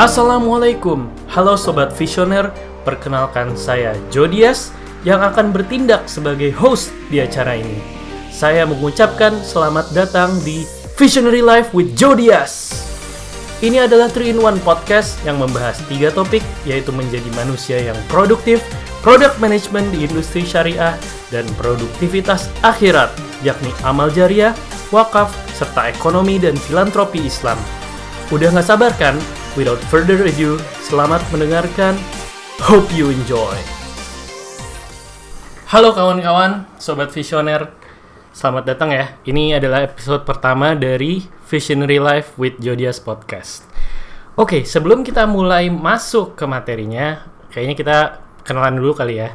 Assalamualaikum, halo sobat visioner. Perkenalkan saya Jodias yang akan bertindak sebagai host di acara ini. Saya mengucapkan selamat datang di Visionary Life with Jodias. Ini adalah 3-in-1 podcast yang membahas tiga topik, yaitu menjadi manusia yang produktif, product management di industri syariah, dan produktivitas akhirat, yakni amal jariah, wakaf, serta ekonomi dan filantropi Islam. Udah nggak sabar kan? Without further ado, selamat mendengarkan. Hope you enjoy. Halo kawan-kawan, sobat visioner. Selamat datang ya. Ini adalah episode pertama dari Visionary Life with Jodias Podcast. Oke, sebelum kita mulai masuk ke materinya, kayaknya kita kenalan dulu kali ya.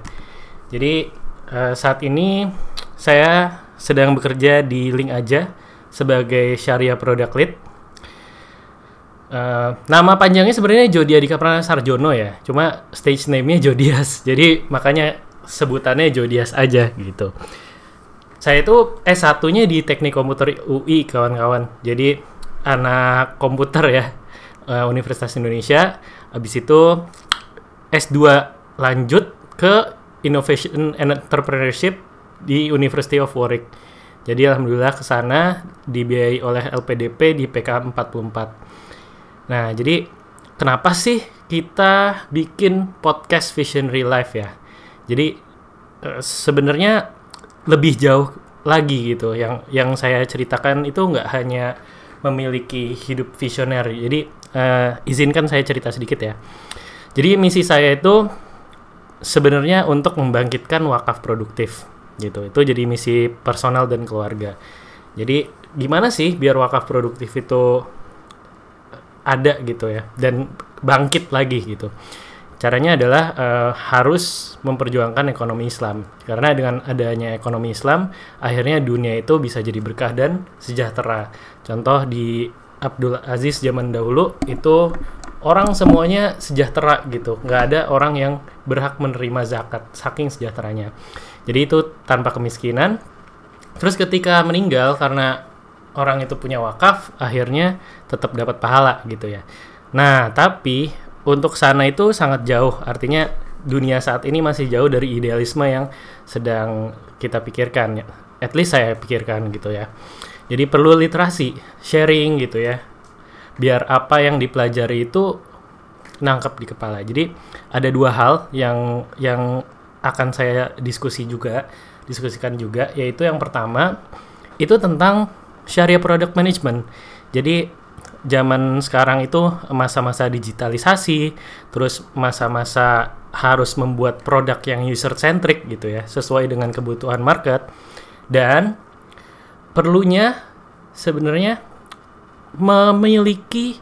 Jadi eh, saat ini saya sedang bekerja di Link aja sebagai Syariah Product Lead. Eh, nama panjangnya sebenarnya Jodi Adika Prana Sarjono ya, cuma stage name-nya Jodias. Jadi makanya sebutannya Jodias aja gitu. Saya itu S1-nya di Teknik Komputer UI kawan-kawan. Jadi anak komputer ya eh, Universitas Indonesia. Habis itu S2 lanjut ke Innovation and Entrepreneurship di University of Warwick. Jadi alhamdulillah ke sana dibiayai oleh LPDP di PK 44. Nah, jadi kenapa sih kita bikin podcast Visionary Life ya? Jadi eh, sebenarnya lebih jauh lagi gitu. Yang yang saya ceritakan itu nggak hanya memiliki hidup visioner. Jadi eh, izinkan saya cerita sedikit ya. Jadi misi saya itu sebenarnya untuk membangkitkan wakaf produktif gitu. Itu jadi misi personal dan keluarga. Jadi gimana sih biar wakaf produktif itu ada gitu ya dan bangkit lagi gitu. Caranya adalah eh, harus memperjuangkan ekonomi Islam. Karena dengan adanya ekonomi Islam, akhirnya dunia itu bisa jadi berkah dan sejahtera. Contoh di Abdul Aziz zaman dahulu itu orang semuanya sejahtera gitu. Nggak ada orang yang berhak menerima zakat, saking sejahteranya. Jadi itu tanpa kemiskinan. Terus ketika meninggal karena orang itu punya wakaf, akhirnya tetap dapat pahala gitu ya. Nah, tapi untuk sana itu sangat jauh. Artinya dunia saat ini masih jauh dari idealisme yang sedang kita pikirkan. ya. At least saya pikirkan gitu ya. Jadi perlu literasi, sharing gitu ya. Biar apa yang dipelajari itu nangkep di kepala. Jadi ada dua hal yang yang akan saya diskusi juga, diskusikan juga yaitu yang pertama itu tentang syariah product management. Jadi zaman sekarang itu masa-masa digitalisasi, terus masa-masa harus membuat produk yang user centric gitu ya, sesuai dengan kebutuhan market dan perlunya sebenarnya memiliki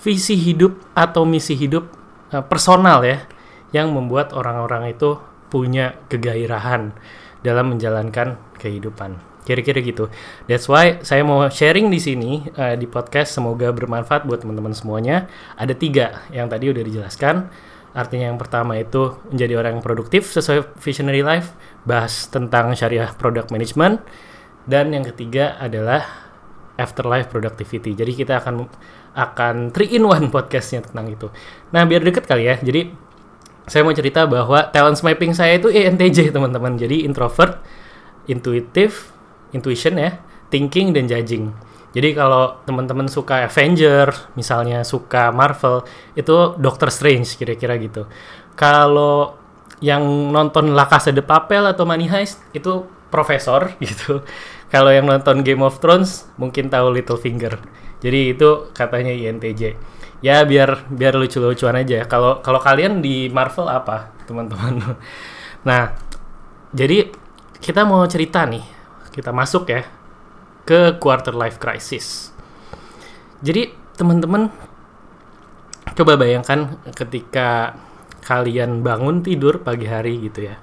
visi hidup atau misi hidup eh, personal ya yang membuat orang-orang itu punya kegairahan dalam menjalankan kehidupan. Kira-kira gitu. That's why saya mau sharing di sini eh, di podcast semoga bermanfaat buat teman-teman semuanya. Ada tiga yang tadi udah dijelaskan. Artinya yang pertama itu menjadi orang yang produktif sesuai visionary life, bahas tentang syariah product management, dan yang ketiga adalah afterlife productivity. Jadi kita akan akan 3 in 1 podcastnya tentang itu. Nah biar deket kali ya. Jadi saya mau cerita bahwa talent mapping saya itu ENTJ teman-teman. Jadi introvert, intuitive, intuition ya, thinking dan judging. Jadi kalau teman-teman suka Avenger, misalnya suka Marvel, itu Doctor Strange kira-kira gitu. Kalau yang nonton La Casa de Papel atau Money Heist itu profesor gitu. Kalau yang nonton Game of Thrones mungkin tahu Littlefinger. Jadi itu katanya INTJ. Ya biar biar lucu-lucuan aja. Kalau kalau kalian di Marvel apa, teman-teman? Nah, jadi kita mau cerita nih. Kita masuk ya ke quarter life crisis. Jadi teman-teman coba bayangkan ketika kalian bangun tidur pagi hari gitu ya.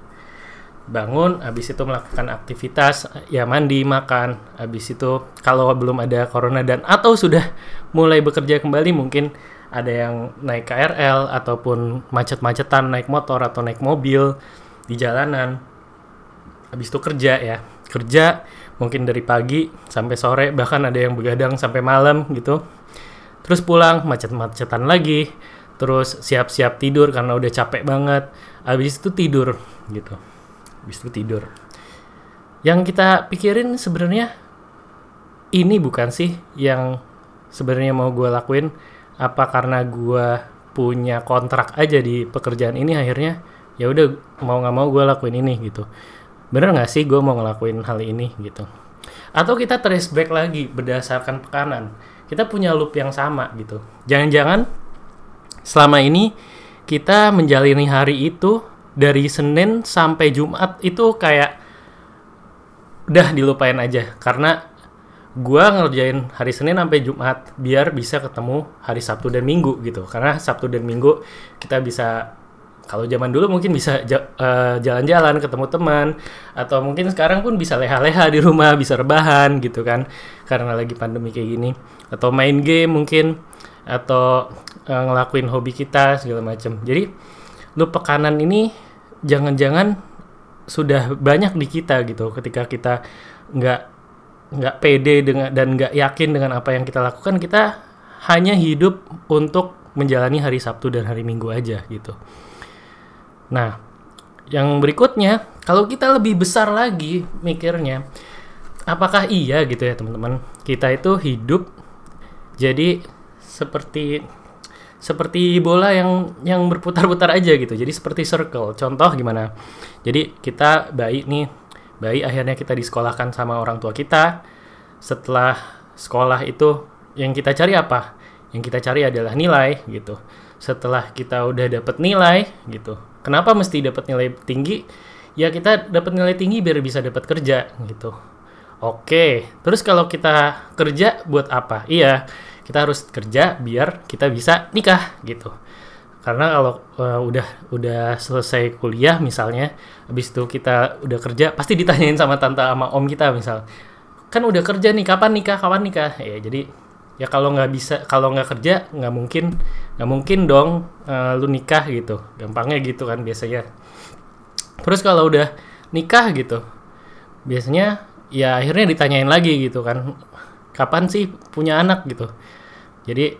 Bangun habis itu melakukan aktivitas ya mandi makan. Habis itu kalau belum ada corona dan atau sudah mulai bekerja kembali mungkin ada yang naik KRL ataupun macet-macetan naik motor atau naik mobil di jalanan. Habis itu kerja ya kerja mungkin dari pagi sampai sore bahkan ada yang begadang sampai malam gitu. Terus pulang macet-macetan lagi. Terus siap-siap tidur karena udah capek banget. Habis itu tidur gitu. Habis itu tidur. Yang kita pikirin sebenarnya ini bukan sih yang sebenarnya mau gue lakuin? Apa karena gue punya kontrak aja di pekerjaan ini akhirnya ya udah mau nggak mau gue lakuin ini gitu bener nggak sih gue mau ngelakuin hal ini gitu? Atau kita trace back lagi berdasarkan pekanan. Kita punya loop yang sama gitu. Jangan-jangan selama ini kita menjalani hari itu dari Senin sampai Jumat itu kayak udah dilupain aja. Karena gue ngerjain hari Senin sampai Jumat biar bisa ketemu hari Sabtu dan Minggu gitu. Karena Sabtu dan Minggu kita bisa kalau zaman dulu mungkin bisa eh, jalan-jalan ketemu teman. Atau mungkin sekarang pun bisa leha-leha di rumah bisa rebahan gitu kan. Karena lagi pandemi kayak gini. Atau main game mungkin. Atau uh, ngelakuin hobi kita segala macam jadi lu pekanan ini jangan-jangan sudah banyak di kita gitu. Ketika kita nggak nggak pede dengan dan nggak yakin dengan apa yang kita lakukan kita hanya hidup untuk menjalani hari Sabtu dan hari Minggu aja gitu Nah, yang berikutnya, kalau kita lebih besar lagi mikirnya, apakah iya gitu ya teman-teman? Kita itu hidup jadi seperti seperti bola yang yang berputar-putar aja gitu. Jadi seperti circle. Contoh gimana? Jadi kita bayi nih, bayi akhirnya kita disekolahkan sama orang tua kita. Setelah sekolah itu yang kita cari apa? Yang kita cari adalah nilai gitu. Setelah kita udah dapet nilai gitu, Kenapa mesti dapat nilai tinggi? Ya kita dapat nilai tinggi biar bisa dapat kerja gitu. Oke, terus kalau kita kerja buat apa? Iya, kita harus kerja biar kita bisa nikah gitu. Karena kalau uh, udah udah selesai kuliah misalnya, habis itu kita udah kerja, pasti ditanyain sama tante sama om kita misal, kan udah kerja nih, kapan nikah, kapan nikah? Ya jadi ya kalau nggak bisa kalau nggak kerja nggak mungkin nggak mungkin dong uh, lu nikah gitu. Gampangnya gitu kan biasanya. Terus kalau udah nikah gitu biasanya ya akhirnya ditanyain lagi gitu kan kapan sih punya anak? gitu. Jadi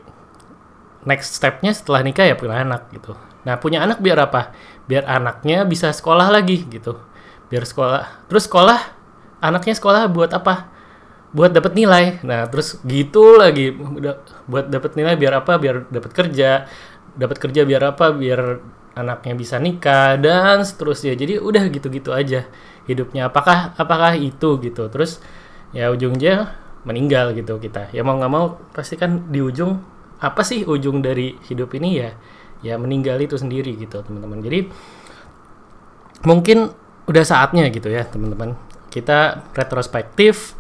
next stepnya setelah nikah ya punya anak gitu. Nah punya anak biar apa? Biar anaknya bisa sekolah lagi gitu. Biar sekolah terus sekolah anaknya sekolah buat apa buat dapat nilai. Nah, terus gitu lagi buat dapat nilai biar apa? Biar dapat kerja. Dapat kerja biar apa? Biar anaknya bisa nikah dan seterusnya. Jadi udah gitu-gitu aja hidupnya. Apakah apakah itu gitu. Terus ya ujungnya meninggal gitu kita. Ya mau nggak mau pasti kan di ujung apa sih ujung dari hidup ini ya? Ya meninggal itu sendiri gitu, teman-teman. Jadi mungkin udah saatnya gitu ya, teman-teman. Kita retrospektif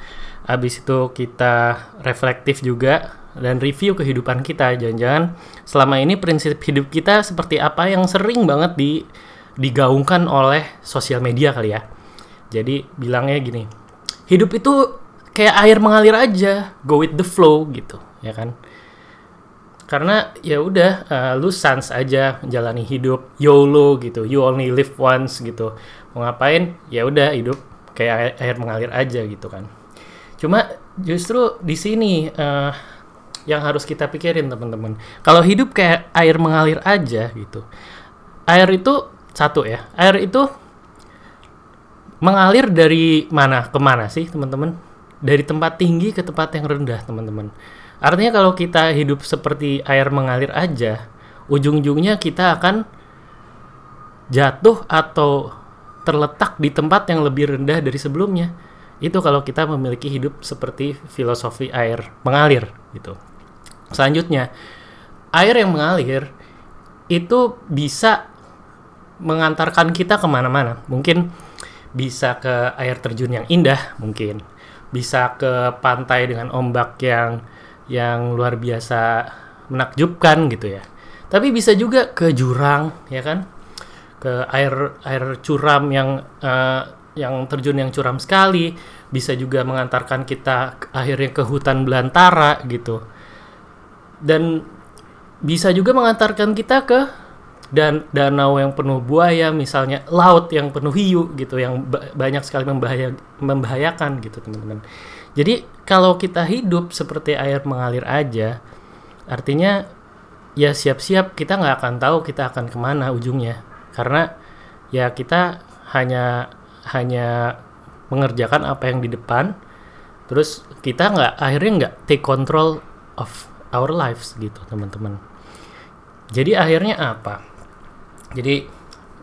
habis itu kita reflektif juga dan review kehidupan kita jangan-jangan selama ini prinsip hidup kita seperti apa yang sering banget di digaungkan oleh sosial media kali ya. Jadi bilangnya gini hidup itu kayak air mengalir aja go with the flow gitu ya kan? Karena ya udah uh, lu sans aja menjalani hidup YOLO gitu you only live once gitu. Mau ngapain? Ya udah hidup kayak air, air mengalir aja gitu kan Cuma justru di sini uh, yang harus kita pikirin teman-teman. Kalau hidup kayak air mengalir aja gitu. Air itu satu ya. Air itu mengalir dari mana ke mana sih teman-teman? Dari tempat tinggi ke tempat yang rendah teman-teman. Artinya kalau kita hidup seperti air mengalir aja, ujung-ujungnya kita akan jatuh atau terletak di tempat yang lebih rendah dari sebelumnya itu kalau kita memiliki hidup seperti filosofi air mengalir gitu. Selanjutnya, air yang mengalir itu bisa mengantarkan kita ke mana-mana. Mungkin bisa ke air terjun yang indah, mungkin bisa ke pantai dengan ombak yang yang luar biasa menakjubkan gitu ya. Tapi bisa juga ke jurang, ya kan? Ke air air curam yang uh, yang terjun yang curam sekali, bisa juga mengantarkan kita akhirnya ke hutan belantara gitu. Dan bisa juga mengantarkan kita ke dan danau yang penuh buaya misalnya laut yang penuh hiu gitu yang ba banyak sekali membahaya membahayakan gitu teman-teman jadi kalau kita hidup seperti air mengalir aja artinya ya siap-siap kita nggak akan tahu kita akan ke mana ujungnya karena ya kita hanya hanya mengerjakan apa yang di depan terus kita nggak akhirnya nggak take control of our lives gitu teman-teman. Jadi akhirnya apa? Jadi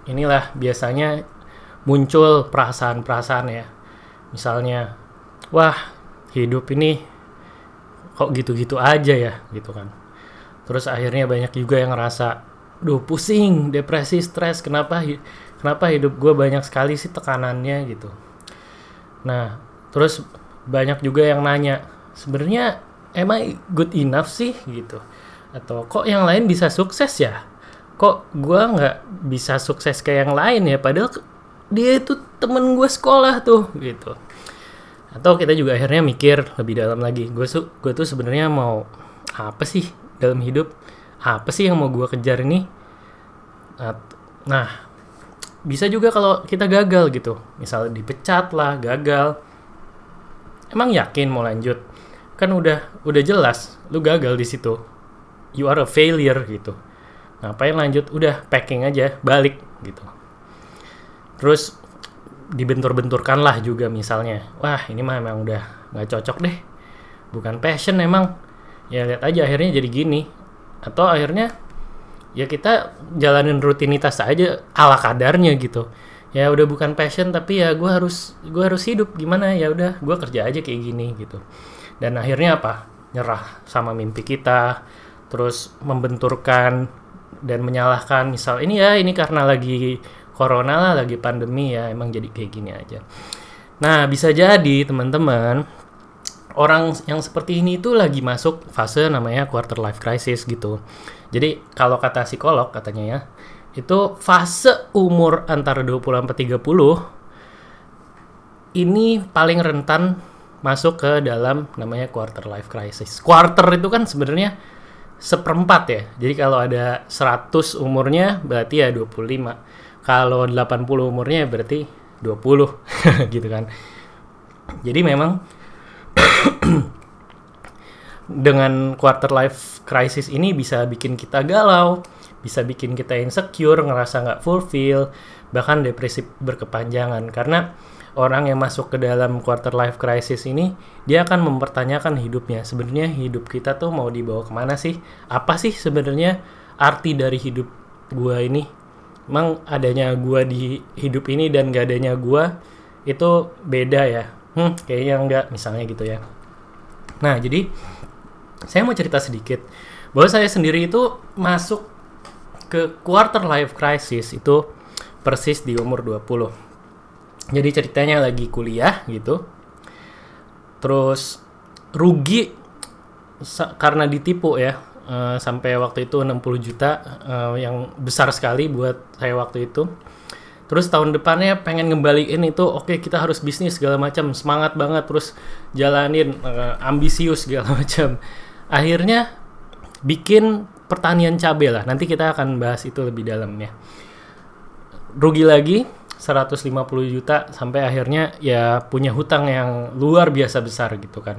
inilah biasanya muncul perasaan-perasaan ya. Misalnya wah hidup ini kok gitu-gitu aja ya gitu kan. Terus akhirnya banyak juga yang ngerasa duh pusing depresi stres kenapa kenapa hidup gue banyak sekali sih tekanannya gitu. Nah terus banyak juga yang nanya sebenarnya emang good enough sih? gitu. Atau kok yang lain bisa sukses ya? Kok gue nggak bisa sukses kayak yang lain ya? Padahal dia itu temen gue sekolah tuh gitu. Atau kita juga akhirnya mikir lebih dalam lagi gue su gue tuh sebenarnya mau apa sih dalam hidup? Apa sih yang mau gue kejar ini? Nah bisa juga kalau kita gagal gitu. Misal dipecat lah gagal. Emang yakin mau lanjut? Kan udah udah jelas lu gagal di situ. You are a failure gitu. Ngapain lanjut? Udah packing aja balik gitu. Terus dibentur-benturkan lah juga misalnya. Wah ini mah emang udah nggak cocok deh. Bukan passion emang. Ya lihat aja akhirnya jadi gini. Atau akhirnya ya kita jalanin rutinitas aja ala kadarnya gitu. Ya udah bukan passion tapi ya gue harus gue harus hidup. Gimana? Ya udah gue kerja aja kayak gini gitu. Dan akhirnya apa? Nyerah sama mimpi kita terus membenturkan dan menyalahkan. Misal ini ya ini karena lagi corona lah lagi pandemi ya emang jadi kayak gini aja. Nah bisa jadi teman-teman orang yang seperti ini itu lagi masuk fase namanya quarter life crisis gitu jadi kalau kata psikolog katanya ya itu fase umur antara 20 sampai 30 ini paling rentan masuk ke dalam namanya quarter life crisis. Quarter itu kan sebenarnya seperempat ya. Jadi kalau ada 100 umurnya berarti ya 25 kalau 80 umurnya berarti 20 gitu kan. Jadi memang dengan quarter life crisis ini bisa bikin kita galau, bisa bikin kita insecure, ngerasa nggak fulfill, bahkan depresi berkepanjangan. Karena orang yang masuk ke dalam quarter life crisis ini dia akan mempertanyakan hidupnya. Sebenarnya hidup kita tuh mau dibawa ke mana sih? Apa sih sebenarnya arti dari hidup gua ini? Emang adanya gua di hidup ini dan gak adanya gua itu beda ya? Hmm kayaknya enggak misalnya gitu ya. Nah jadi saya mau cerita sedikit bahwa saya sendiri itu masuk ke quarter life crisis itu persis di umur 20 jadi ceritanya lagi kuliah gitu terus rugi karena ditipu ya uh, sampai waktu itu 60 juta uh, yang besar sekali buat saya waktu itu. Terus tahun depannya pengen ngembaliin itu oke okay, kita harus bisnis segala macam semangat banget terus jalanin uh, ambisius segala macam. Akhirnya bikin pertanian cabai lah. Nanti kita akan bahas itu lebih dalam ya. Rugi lagi 150 juta sampai akhirnya ya punya hutang yang luar biasa besar gitu kan.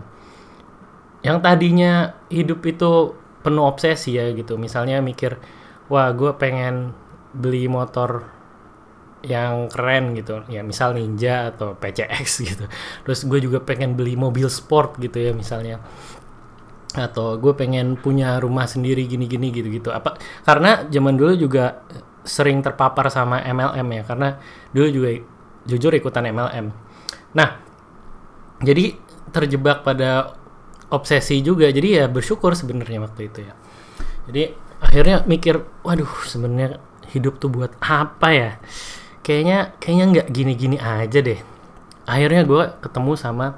Yang tadinya hidup itu penuh obsesi ya gitu misalnya mikir wah gue pengen beli motor yang keren gitu ya misal Ninja atau PCX gitu terus gue juga pengen beli mobil sport gitu ya misalnya atau gue pengen punya rumah sendiri gini-gini gitu-gitu. Apa karena zaman dulu juga sering terpapar sama MLM ya. Karena dulu juga jujur ikutan MLM nah jadi terjebak pada obsesi juga. Jadi ya bersyukur sebenarnya waktu itu ya. Jadi akhirnya mikir waduh sebenarnya hidup tuh buat apa ya? Kayaknya kayaknya nggak gini-gini aja deh. Akhirnya gue ketemu sama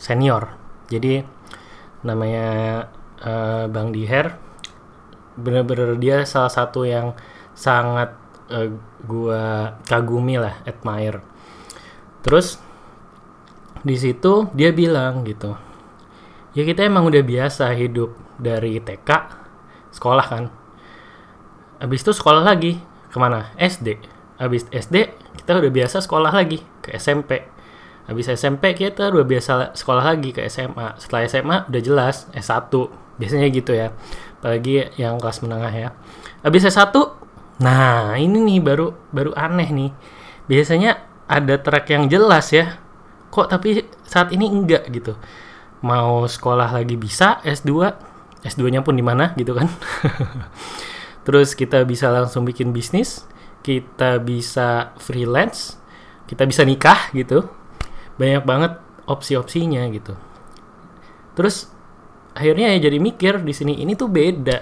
senior. Jadi namanya uh, Bang Diher. Bener-bener dia salah satu yang sangat uh, gue kagumi lah admire. Terus di situ dia bilang gitu ya kita emang udah biasa hidup dari TK sekolah kan? Habis itu sekolah lagi ke mana? SD habis SD kita udah biasa sekolah lagi ke SMP habis SMP kita udah biasa sekolah lagi ke SMA setelah SMA udah jelas S1 biasanya gitu ya. Apalagi yang kelas menengah ya. Habis S1 nah ini nih baru baru aneh nih. Biasanya ada track yang jelas ya. Kok tapi saat ini enggak gitu. Mau sekolah lagi bisa S2 S2 nya pun di mana gitu kan. Terus kita bisa langsung bikin bisnis kita bisa freelance kita bisa nikah gitu banyak banget opsi-opsinya gitu. Terus akhirnya ya jadi mikir di sini ini tuh beda.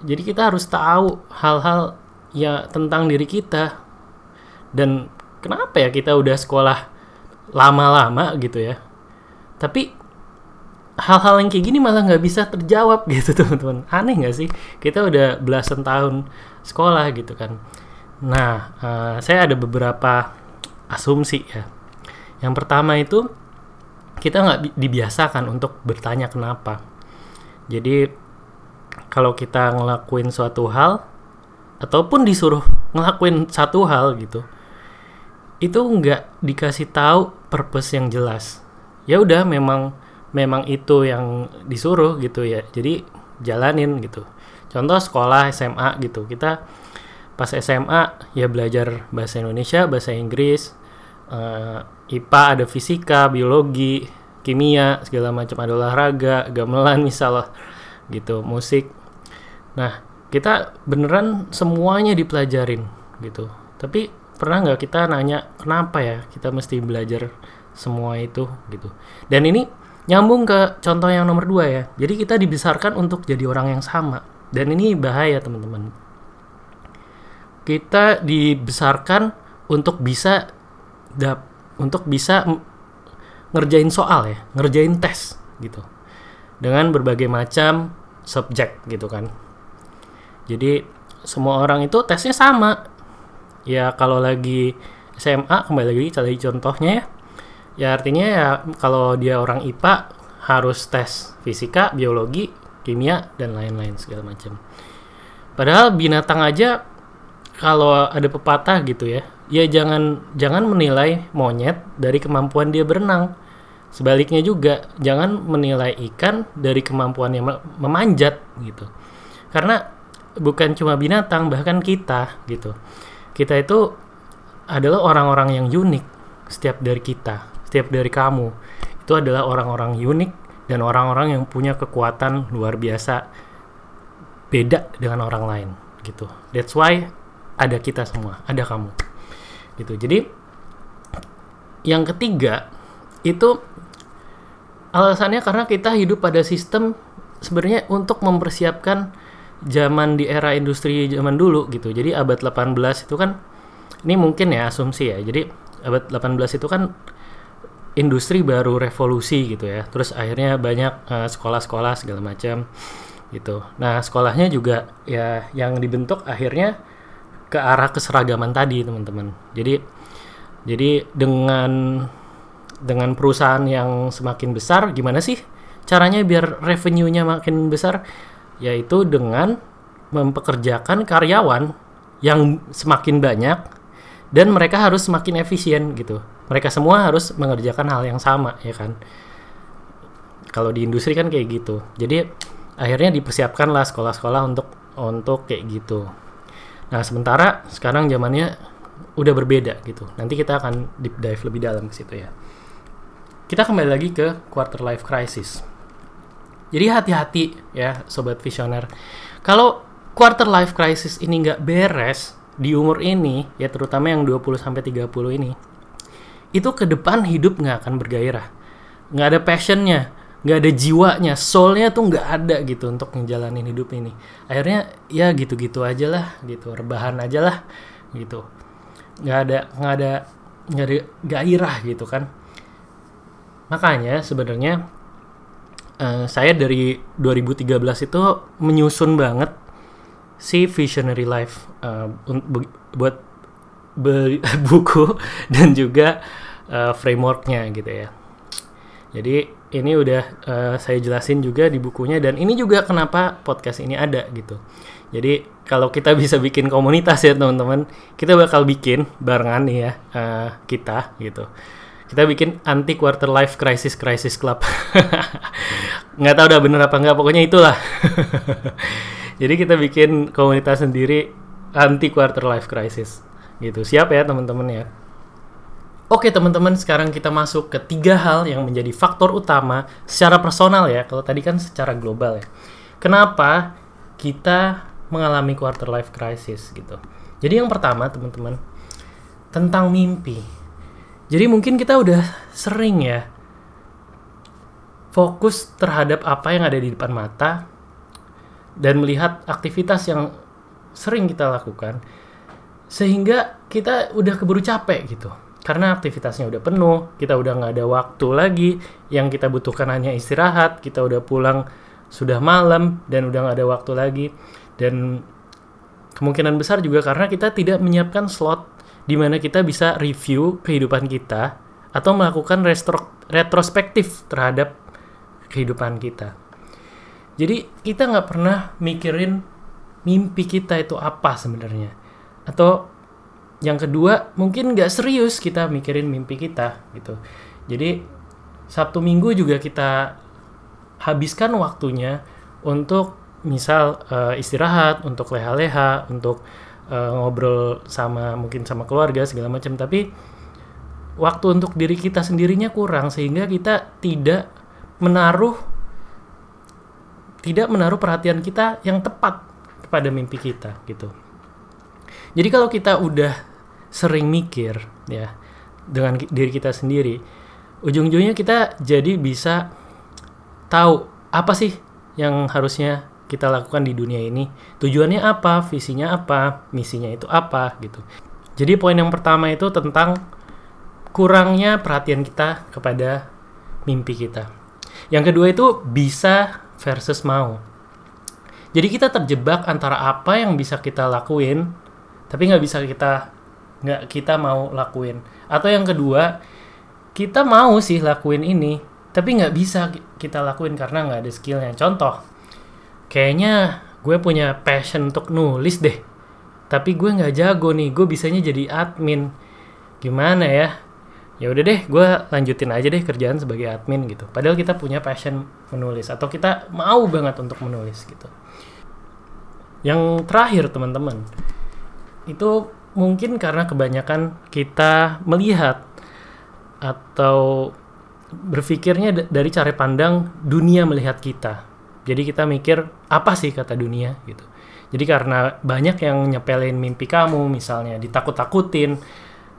Jadi kita harus tahu hal-hal ya tentang diri kita. Dan kenapa ya kita udah sekolah lama-lama gitu ya? Tapi hal-hal yang kayak gini malah nggak bisa terjawab gitu teman-teman. Aneh nggak sih? Kita udah belasan tahun sekolah gitu kan. Nah uh, saya ada beberapa asumsi ya yang pertama itu kita nggak dibiasakan untuk bertanya kenapa. Jadi kalau kita ngelakuin suatu hal ataupun disuruh ngelakuin satu hal gitu, itu nggak dikasih tahu purpose yang jelas. Ya udah memang memang itu yang disuruh gitu ya. Jadi jalanin gitu. Contoh sekolah SMA gitu. Kita pas SMA ya belajar bahasa Indonesia, bahasa Inggris, uh, IPA ada fisika, biologi, kimia, segala macam ada olahraga, gamelan misalnya gitu, musik. Nah, kita beneran semuanya dipelajarin gitu. Tapi pernah nggak kita nanya kenapa ya kita mesti belajar semua itu gitu. Dan ini nyambung ke contoh yang nomor dua ya. Jadi kita dibesarkan untuk jadi orang yang sama. Dan ini bahaya teman-teman. Kita dibesarkan untuk bisa dap untuk bisa ngerjain soal ya, ngerjain tes gitu. Dengan berbagai macam subjek gitu kan. Jadi semua orang itu tesnya sama. Ya kalau lagi SMA kembali lagi cari contohnya ya. Ya artinya ya kalau dia orang IPA harus tes fisika, biologi, kimia dan lain-lain segala macam. Padahal binatang aja kalau ada pepatah gitu ya, ya jangan jangan menilai monyet dari kemampuan dia berenang. Sebaliknya juga jangan menilai ikan dari kemampuan yang memanjat gitu. Karena bukan cuma binatang, bahkan kita gitu. Kita itu adalah orang-orang yang unik setiap dari kita, setiap dari kamu. Itu adalah orang-orang unik dan orang-orang yang punya kekuatan luar biasa beda dengan orang lain gitu. That's why ada kita semua, ada kamu gitu. Jadi yang ketiga itu alasannya karena kita hidup pada sistem sebenarnya untuk mempersiapkan zaman di era industri zaman dulu gitu. Jadi abad 18 itu kan ini mungkin ya asumsi ya. Jadi abad 18 itu kan industri baru revolusi gitu ya. Terus akhirnya banyak sekolah sekolah-sekolah segala macam gitu. Nah sekolahnya juga ya yang dibentuk akhirnya ke arah keseragaman tadi teman-teman. Jadi jadi dengan dengan perusahaan yang semakin besar gimana sih caranya biar revenue-nya makin besar? Yaitu dengan mempekerjakan karyawan yang semakin banyak dan mereka harus semakin efisien gitu. Mereka semua harus mengerjakan hal yang sama ya kan? Kalau di industri kan kayak gitu. Jadi akhirnya dipersiapkanlah sekolah-sekolah untuk untuk kayak gitu Nah, sementara sekarang zamannya udah berbeda gitu. Nanti kita akan deep dive lebih dalam ke situ ya. Kita kembali lagi ke quarter life crisis. Jadi hati-hati ya sobat visioner. Kalau quarter life crisis ini nggak beres di umur ini, ya terutama yang 20 sampai 30 ini, itu ke depan hidup nggak akan bergairah. Nggak ada passionnya, nggak ada jiwanya, soulnya tuh nggak ada gitu untuk ngejalanin hidup ini. Akhirnya ya gitu-gitu aja lah, gitu rebahan aja lah, gitu. Nggak ada nggak ada nggak ada gairah gitu kan. Makanya sebenarnya uh, saya dari 2013 itu menyusun banget si visionary life uh, buat buku dan juga uh, frameworknya gitu ya. Jadi ini udah uh, saya jelasin juga di bukunya dan ini juga kenapa podcast ini ada gitu. Jadi kalau kita bisa bikin komunitas ya teman-teman, kita bakal bikin barengan nih ya uh, kita gitu. kita bikin anti quarter life crisis crisis club nggak tahu udah bener apa nggak pokoknya itulah jadi kita bikin komunitas sendiri anti quarter life crisis gitu siap ya teman-teman ya Oke teman-teman, sekarang kita masuk ke tiga hal yang menjadi faktor utama secara personal ya. Kalau tadi kan secara global ya. Kenapa kita mengalami quarter life crisis gitu. Jadi yang pertama teman-teman, tentang mimpi. Jadi mungkin kita udah sering ya fokus terhadap apa yang ada di depan mata dan melihat aktivitas yang sering kita lakukan sehingga kita udah keburu capek gitu karena aktivitasnya udah penuh, kita udah nggak ada waktu lagi, yang kita butuhkan hanya istirahat, kita udah pulang sudah malam dan udah nggak ada waktu lagi, dan kemungkinan besar juga karena kita tidak menyiapkan slot di mana kita bisa review kehidupan kita atau melakukan retrospektif terhadap kehidupan kita. Jadi kita nggak pernah mikirin mimpi kita itu apa sebenarnya, atau yang kedua mungkin nggak serius kita mikirin mimpi kita gitu. Jadi sabtu minggu juga kita habiskan waktunya untuk misal uh, istirahat untuk leha-leha untuk uh, ngobrol sama mungkin sama keluarga segala macam. Tapi waktu untuk diri kita sendirinya kurang sehingga kita tidak menaruh tidak menaruh perhatian kita yang tepat kepada mimpi kita gitu. Jadi kalau kita udah sering mikir ya dengan diri kita sendiri. Ujung-ujungnya kita jadi bisa tahu apa sih yang harusnya kita lakukan di dunia ini. Tujuannya apa visinya apa misinya itu apa gitu. Jadi poin yang pertama itu tentang kurangnya perhatian kita kepada mimpi kita. Yang kedua itu bisa versus mau. Jadi kita terjebak antara apa yang bisa kita lakuin tapi nggak bisa kita nggak kita mau lakuin. Atau yang kedua kita mau sih lakuin ini tapi nggak bisa kita lakuin karena nggak ada skillnya. Contoh kayaknya gue punya passion untuk nulis deh tapi gue nggak jago nih gue bisanya jadi admin. Gimana ya? Ya udah deh gue lanjutin aja deh kerjaan sebagai admin gitu. Padahal kita punya passion menulis atau kita mau banget untuk menulis gitu. Yang terakhir teman-teman itu mungkin karena kebanyakan kita melihat atau berpikirnya dari cara pandang dunia melihat kita. Jadi kita mikir apa sih kata dunia gitu. Jadi karena banyak yang nyepelin mimpi kamu misalnya ditakut-takutin,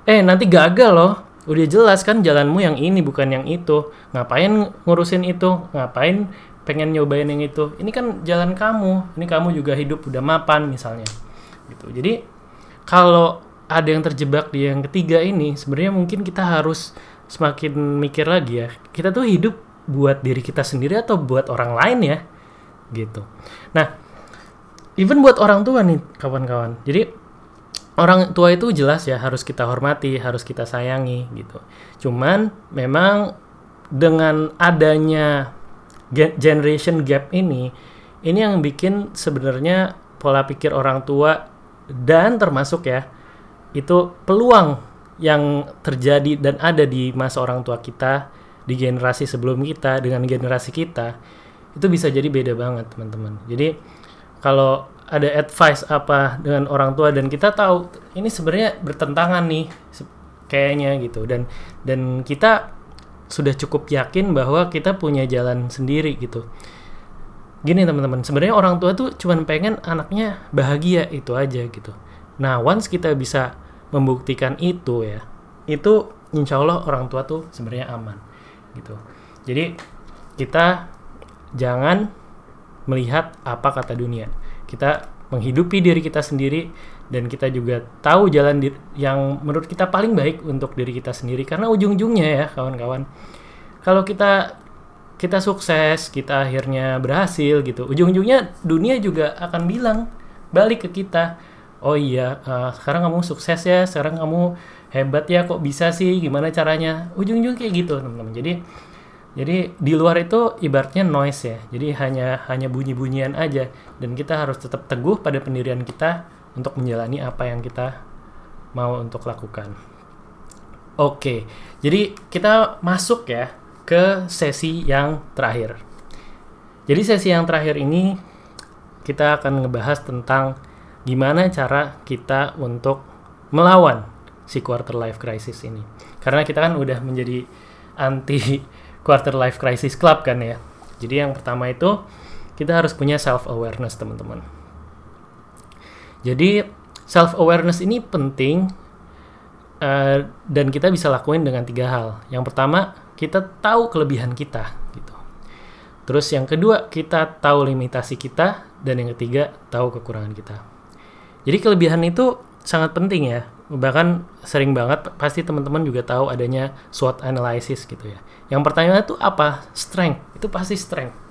eh nanti gagal loh. Udah jelas kan jalanmu yang ini bukan yang itu. Ngapain ngurusin itu? Ngapain pengen nyobain yang itu? Ini kan jalan kamu. Ini kamu juga hidup udah mapan misalnya. Gitu. Jadi kalau ada yang terjebak di yang ketiga ini sebenarnya mungkin kita harus semakin mikir lagi ya. Kita tuh hidup buat diri kita sendiri atau buat orang lain ya? Gitu. Nah even buat orang tua nih kawan-kawan. Jadi orang tua itu jelas ya harus kita hormati harus kita sayangi gitu. Cuman memang dengan adanya generation gap ini ini yang bikin sebenarnya pola pikir orang tua dan termasuk ya itu peluang yang terjadi dan ada di masa orang tua kita di generasi sebelum kita dengan generasi kita itu bisa jadi beda banget teman-teman. Jadi kalau ada advice apa dengan orang tua dan kita tahu ini sebenarnya bertentangan nih kayaknya gitu. Dan dan kita sudah cukup yakin bahwa kita punya jalan sendiri gitu gini teman-teman sebenarnya orang tua tuh cuma pengen anaknya bahagia itu aja gitu. Nah once kita bisa membuktikan itu ya itu insya Allah orang tua tuh sebenarnya aman gitu. Jadi kita jangan melihat apa kata dunia. Kita menghidupi diri kita sendiri dan kita juga tahu jalan yang menurut kita paling baik untuk diri kita sendiri. Karena ujung-ujungnya ya kawan-kawan kalau kita kita sukses, kita akhirnya berhasil gitu. Ujung-ujungnya dunia juga akan bilang balik ke kita, oh iya, uh, sekarang kamu sukses ya, sekarang kamu hebat ya, kok bisa sih, gimana caranya? Ujung-ujung kayak gitu, teman-teman. Jadi jadi di luar itu ibaratnya noise ya. Jadi hanya hanya bunyi-bunyian aja dan kita harus tetap teguh pada pendirian kita untuk menjalani apa yang kita mau untuk lakukan. Oke, jadi kita masuk ya ke sesi yang terakhir. Jadi sesi yang terakhir ini kita akan ngebahas tentang gimana cara kita untuk melawan si quarter life crisis ini. Karena kita kan udah menjadi anti quarter life crisis club kan ya. Jadi yang pertama itu kita harus punya self awareness teman-teman. Jadi self awareness ini penting uh, dan kita bisa lakuin dengan tiga hal. Yang pertama kita tahu kelebihan kita gitu. Terus yang kedua kita tahu limitasi kita dan yang ketiga tahu kekurangan kita. Jadi kelebihan itu sangat penting ya. Bahkan sering banget pasti teman-teman juga tahu adanya SWOT analysis gitu ya. Yang pertanyaan itu apa? Strength. Itu pasti strength.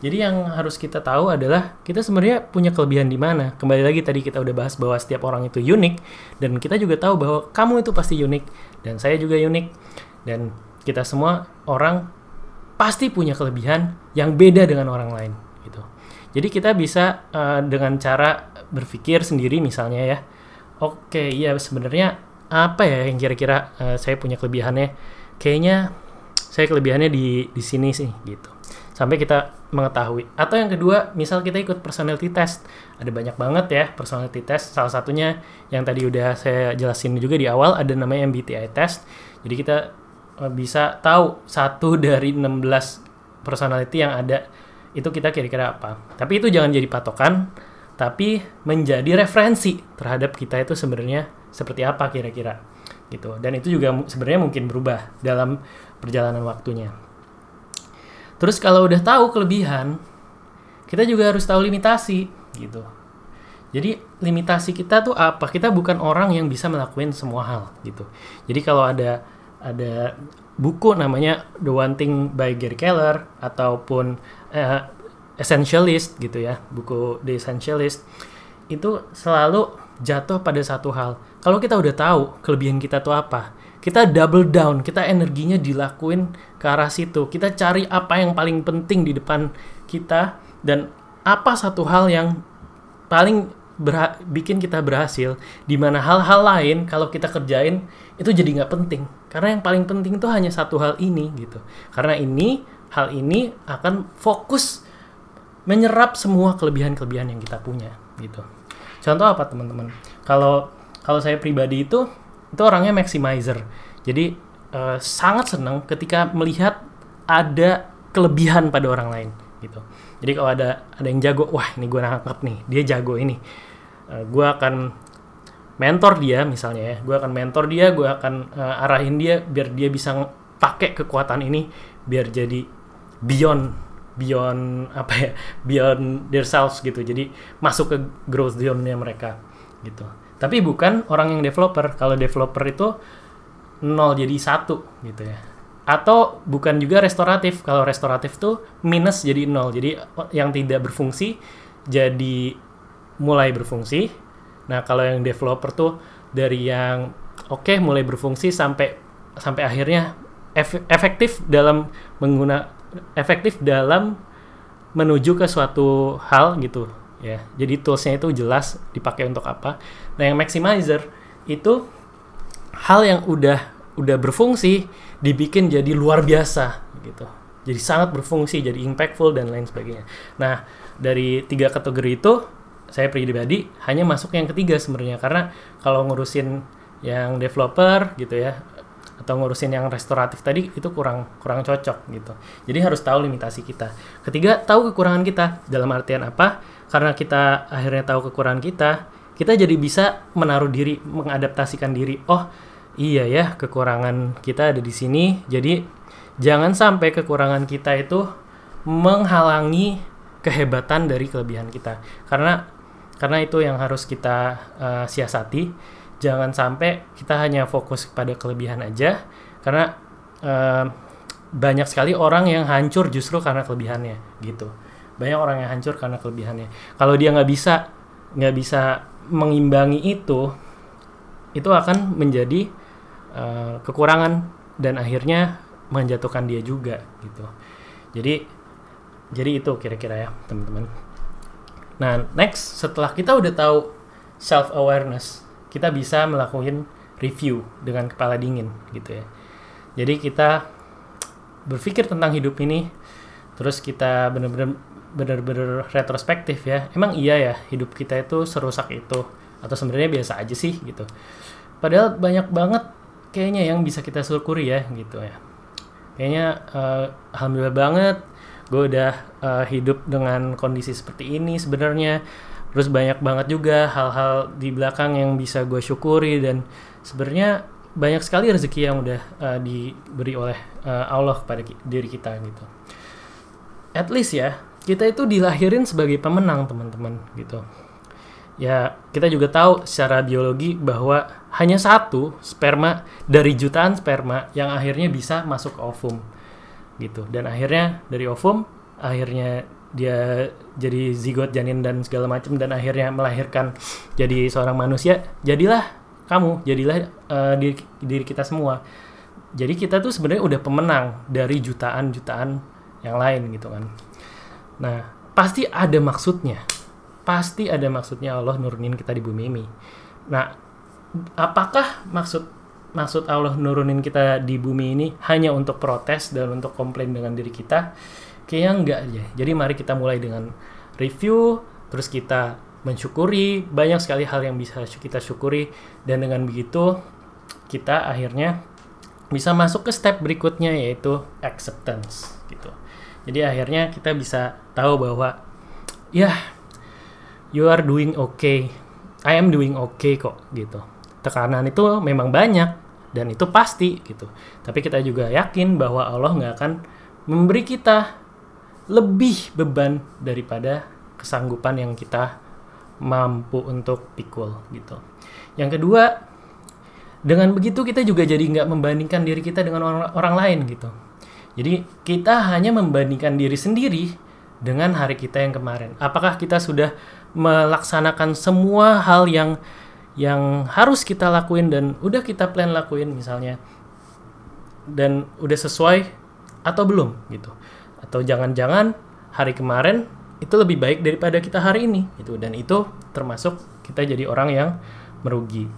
Jadi yang harus kita tahu adalah kita sebenarnya punya kelebihan di mana. Kembali lagi tadi kita udah bahas bahwa setiap orang itu unik dan kita juga tahu bahwa kamu itu pasti unik dan saya juga unik dan kita semua orang pasti punya kelebihan yang beda dengan orang lain gitu. Jadi kita bisa uh, dengan cara berpikir sendiri misalnya ya. Oke, iya sebenarnya apa ya yang kira-kira uh, saya punya kelebihannya? Kayaknya saya kelebihannya di di sini sih gitu sampai kita mengetahui. Atau yang kedua, misal kita ikut personality test. Ada banyak banget ya personality test. Salah satunya yang tadi udah saya jelasin juga di awal ada namanya MBTI test. Jadi kita bisa tahu satu dari 16 personality yang ada itu kita kira-kira apa. Tapi itu jangan jadi patokan, tapi menjadi referensi terhadap kita itu sebenarnya seperti apa kira-kira gitu. Dan itu juga sebenarnya mungkin berubah dalam perjalanan waktunya. Terus kalau udah tahu kelebihan, kita juga harus tahu limitasi gitu. Jadi limitasi kita tuh apa? Kita bukan orang yang bisa melakukan semua hal gitu. Jadi kalau ada ada buku namanya The One Thing by Gary Keller ataupun uh, Essentialist gitu ya, buku The Essentialist itu selalu jatuh pada satu hal. Kalau kita udah tahu kelebihan kita tuh apa, kita double down, kita energinya dilakuin ke arah situ. Kita cari apa yang paling penting di depan kita dan apa satu hal yang paling bikin kita berhasil di mana hal-hal lain kalau kita kerjain itu jadi nggak penting karena yang paling penting itu hanya satu hal ini gitu. Karena ini hal ini akan fokus menyerap semua kelebihan-kelebihan yang kita punya gitu. Contoh apa teman-teman? Kalau kalau saya pribadi itu itu orangnya maximizer. Jadi uh, sangat senang ketika melihat ada kelebihan pada orang lain gitu. Jadi kalau ada ada yang jago wah ini gue nangkep nih dia jago ini. Uh, eh, gue akan mentor dia misalnya ya gue akan mentor dia gue akan uh, arahin dia biar dia bisa pakai kekuatan ini biar jadi beyond beyond apa ya beyond themselves gitu jadi masuk ke growth zone-nya mereka gitu tapi bukan orang yang developer. Kalau developer itu nol jadi satu gitu ya. Atau bukan juga restoratif. Kalau restoratif tuh minus jadi nol. Jadi yang tidak berfungsi jadi mulai berfungsi. Nah kalau yang developer tuh dari yang oke okay, mulai berfungsi sampai sampai akhirnya efektif dalam mengguna efektif dalam menuju ke suatu hal gitu ya. Jadi toolsnya itu jelas dipakai untuk apa. Nah yang maximizer itu hal yang udah udah berfungsi dibikin jadi luar biasa gitu. Jadi sangat berfungsi jadi impactful dan lain sebagainya. Nah dari tiga kategori itu saya pribadi hanya masuk yang ketiga sebenarnya karena kalau ngurusin yang developer gitu ya atau ngurusin yang restoratif tadi itu kurang kurang cocok gitu. Jadi harus tahu limitasi kita. Ketiga, tahu kekurangan kita. Dalam artian apa? Karena kita akhirnya tahu kekurangan kita, kita jadi bisa menaruh diri, mengadaptasikan diri. Oh, iya ya, kekurangan kita ada di sini. Jadi jangan sampai kekurangan kita itu menghalangi kehebatan dari kelebihan kita. Karena karena itu yang harus kita uh, siasati. Jangan sampai kita hanya fokus pada kelebihan aja karena uh, banyak sekali orang yang hancur justru karena kelebihannya gitu. Banyak orang yang hancur karena kelebihannya. Kalau dia nggak bisa nggak bisa mengimbangi itu itu akan menjadi uh, kekurangan dan akhirnya menjatuhkan dia juga gitu. Jadi jadi itu kira-kira ya teman-teman nah next setelah kita udah tahu self awareness kita bisa melakukan review dengan kepala dingin gitu ya. Jadi kita berpikir tentang hidup ini terus kita benar-benar benar-benar retrospektif ya. Emang iya ya hidup kita itu serusak itu atau sebenarnya biasa aja sih gitu. Padahal banyak banget kayaknya yang bisa kita syukuri ya gitu ya. Kayaknya uh, alhamdulillah banget gue udah uh, hidup dengan kondisi seperti ini sebenarnya. Terus banyak banget juga hal-hal di belakang yang bisa gue syukuri dan sebenarnya banyak sekali rezeki yang udah uh, diberi oleh uh, Allah kepada ki diri kita gitu. At least ya kita itu dilahirin sebagai pemenang teman-teman gitu. Ya kita juga tahu secara biologi bahwa hanya satu sperma dari jutaan sperma yang akhirnya bisa masuk ke ovum gitu. Dan akhirnya dari ovum akhirnya dia jadi zigot janin dan segala macam dan akhirnya melahirkan jadi seorang manusia jadilah kamu jadilah uh, diri, diri kita semua. Jadi kita tuh sebenarnya udah pemenang dari jutaan jutaan yang lain gitu kan. Nah pasti ada maksudnya. Pasti ada maksudnya Allah nurunin kita di bumi ini. Nah apakah maksud maksud Allah nurunin kita di bumi ini hanya untuk protes dan untuk komplain dengan diri kita? Kayaknya enggak aja. Jadi mari kita mulai dengan review, terus kita mensyukuri banyak sekali hal yang bisa kita syukuri dan dengan begitu kita akhirnya bisa masuk ke step berikutnya yaitu acceptance gitu. Jadi akhirnya kita bisa tahu bahwa ya yeah, you are doing okay. I am doing okay kok gitu tekanan itu memang banyak dan itu pasti gitu. Tapi kita juga yakin bahwa Allah nggak akan memberi kita lebih beban daripada kesanggupan yang kita mampu untuk pikul gitu. Yang kedua, dengan begitu kita juga jadi nggak membandingkan diri kita dengan orang, orang lain gitu. Jadi kita hanya membandingkan diri sendiri dengan hari kita yang kemarin. Apakah kita sudah melaksanakan semua hal yang yang harus kita lakuin dan udah kita plan lakuin misalnya dan udah sesuai atau belum gitu. Atau jangan-jangan hari kemarin itu lebih baik daripada kita hari ini gitu. Dan itu termasuk kita jadi orang yang merugi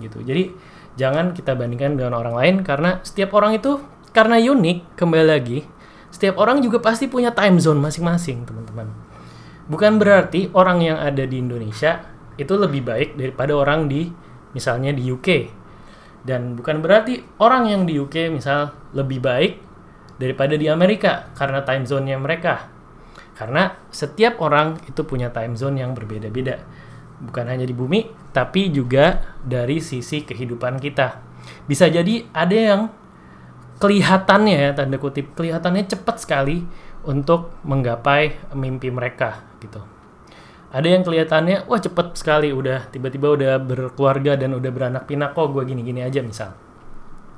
gitu. Jadi jangan kita bandingkan dengan orang lain karena setiap orang itu karena unik kembali lagi setiap orang juga pasti punya time zone masing-masing teman-teman. Bukan berarti orang yang ada di Indonesia itu lebih baik daripada orang di misalnya di UK dan bukan berarti orang yang di UK misal lebih baik daripada di Amerika karena time zone-nya mereka. Karena setiap orang itu punya time zone yang berbeda-beda. Bukan hanya di bumi tapi juga dari sisi kehidupan kita. Bisa jadi ada yang kelihatannya ya tanda kutip kelihatannya cepat sekali untuk menggapai mimpi mereka gitu ada yang kelihatannya wah cepet sekali udah tiba-tiba udah berkeluarga dan udah beranak pinak kok gue gini-gini aja misal.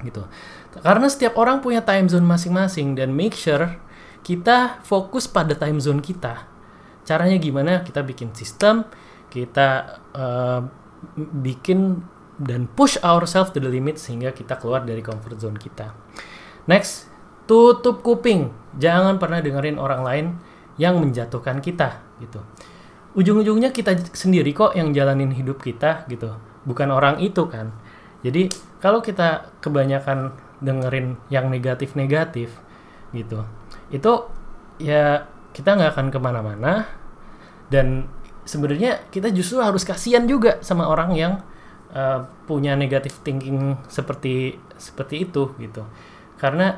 Gitu. Karena setiap orang punya time zone masing-masing dan make sure kita fokus pada time zone kita. Caranya gimana? Kita bikin sistem kita uh, bikin dan push ourselves to the limit sehingga kita keluar dari comfort zone kita. Next tutup kuping. Jangan pernah dengerin orang lain yang menjatuhkan kita gitu ujung-ujungnya kita sendiri kok yang jalanin hidup kita gitu. Bukan orang itu kan. Jadi kalau kita kebanyakan dengerin yang negatif-negatif gitu itu ya kita nggak akan ke mana-mana. Dan sebenarnya kita justru harus kasihan juga sama orang yang uh, punya negatif thinking seperti seperti itu gitu. Karena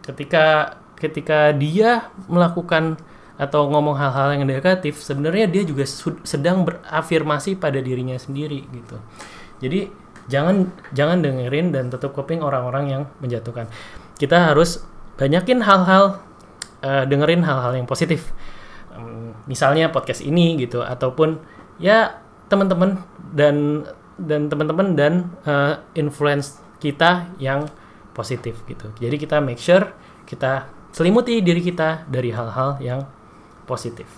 ketika ketika dia melakukan atau ngomong hal-hal yang negatif sebenarnya dia juga sedang berafirmasi pada dirinya sendiri gitu. Jadi jangan jangan dengerin dan tutup kuping orang-orang yang menjatuhkan. Kita harus banyakin hal-hal uh, dengerin hal-hal yang positif. Um, misalnya podcast ini gitu ataupun ya teman-teman dan dan teman-teman dan uh, influence kita yang positif gitu. Jadi kita make sure kita selimuti diri kita dari hal-hal yang positif.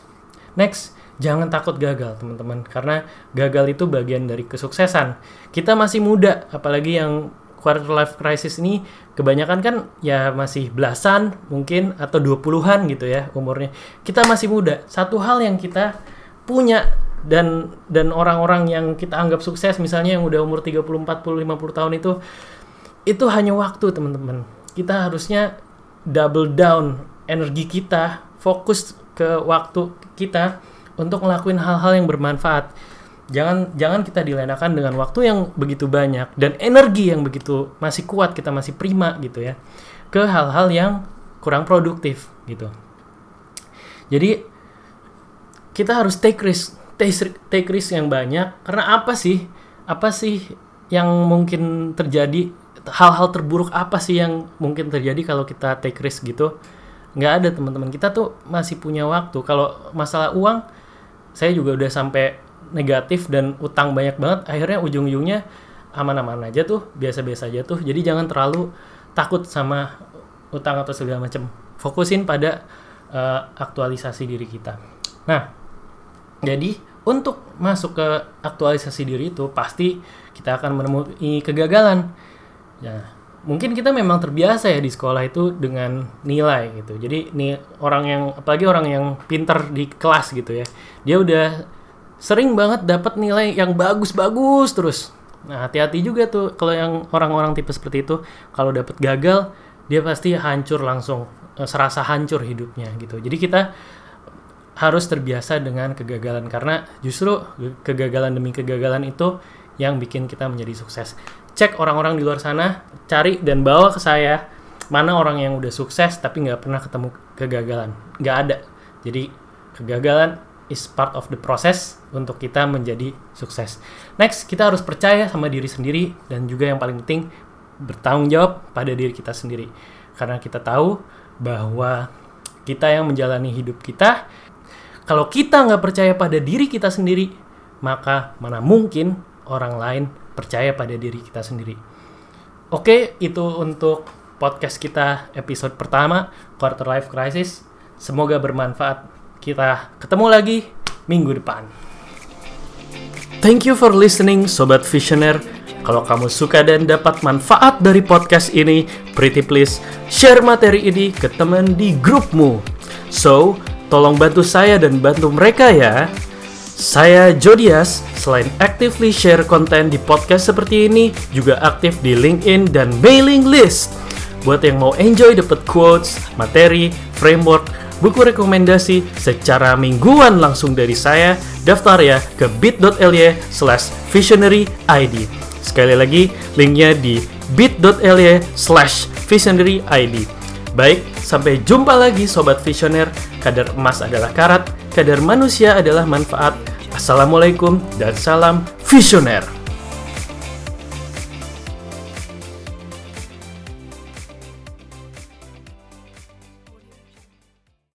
Next, jangan takut gagal, teman-teman, karena gagal itu bagian dari kesuksesan. Kita masih muda, apalagi yang quarter life crisis ini kebanyakan kan ya masih belasan mungkin atau 20-an gitu ya umurnya. Kita masih muda. Satu hal yang kita punya dan dan orang-orang yang kita anggap sukses misalnya yang udah umur 30, 40, 50 tahun itu itu hanya waktu teman-teman kita harusnya double down energi kita fokus ke waktu kita untuk ngelakuin hal-hal yang bermanfaat. Jangan jangan kita dilenakan dengan waktu yang begitu banyak dan energi yang begitu masih kuat kita masih prima gitu ya ke hal-hal yang kurang produktif gitu. Jadi kita harus take risk take, take risk yang banyak. Karena apa sih? Apa sih yang mungkin terjadi? Hal-hal terburuk apa sih yang mungkin terjadi kalau kita take risk gitu nggak ada teman-teman. Kita tuh masih punya waktu. Kalau masalah uang saya juga udah sampai negatif dan utang banyak banget. Akhirnya ujung-ujungnya aman-aman aja tuh biasa-biasa aja tuh. Jadi jangan terlalu takut sama utang atau segala macam. Fokusin pada uh, aktualisasi diri kita. Nah jadi untuk masuk ke aktualisasi diri itu pasti kita akan menemui kegagalan. Ya mungkin kita memang terbiasa ya di sekolah itu dengan nilai gitu. Jadi nih orang yang apalagi orang yang pinter di kelas gitu ya. Dia udah sering banget dapat nilai yang bagus-bagus terus. Nah, hati-hati juga tuh kalau yang orang-orang tipe seperti itu kalau dapat gagal dia pasti hancur langsung eh, serasa hancur hidupnya gitu. Jadi kita harus terbiasa dengan kegagalan karena justru kegagalan demi kegagalan itu yang bikin kita menjadi sukses cek orang-orang di luar sana, cari dan bawa ke saya mana orang yang udah sukses tapi nggak pernah ketemu kegagalan. Nggak ada. Jadi kegagalan is part of the process untuk kita menjadi sukses. Next, kita harus percaya sama diri sendiri dan juga yang paling penting bertanggung jawab pada diri kita sendiri. Karena kita tahu bahwa kita yang menjalani hidup kita, kalau kita nggak percaya pada diri kita sendiri, maka mana mungkin orang lain percaya pada diri kita sendiri. Oke, itu untuk podcast kita episode pertama, Quarter Life Crisis. Semoga bermanfaat. Kita ketemu lagi minggu depan. Thank you for listening, Sobat Visioner. Kalau kamu suka dan dapat manfaat dari podcast ini, pretty please share materi ini ke teman di grupmu. So, tolong bantu saya dan bantu mereka ya. Saya Jodias, selain actively share konten di podcast seperti ini, juga aktif di LinkedIn dan mailing list. Buat yang mau enjoy dapat quotes, materi, framework, buku rekomendasi secara mingguan langsung dari saya, daftar ya ke bit.ly slash visionary ID. Sekali lagi, linknya di bit.ly slash visionary ID. Baik, sampai jumpa lagi Sobat Visioner. Kadar emas adalah karat, kadar manusia adalah manfaat. Assalamualaikum dan salam visioner.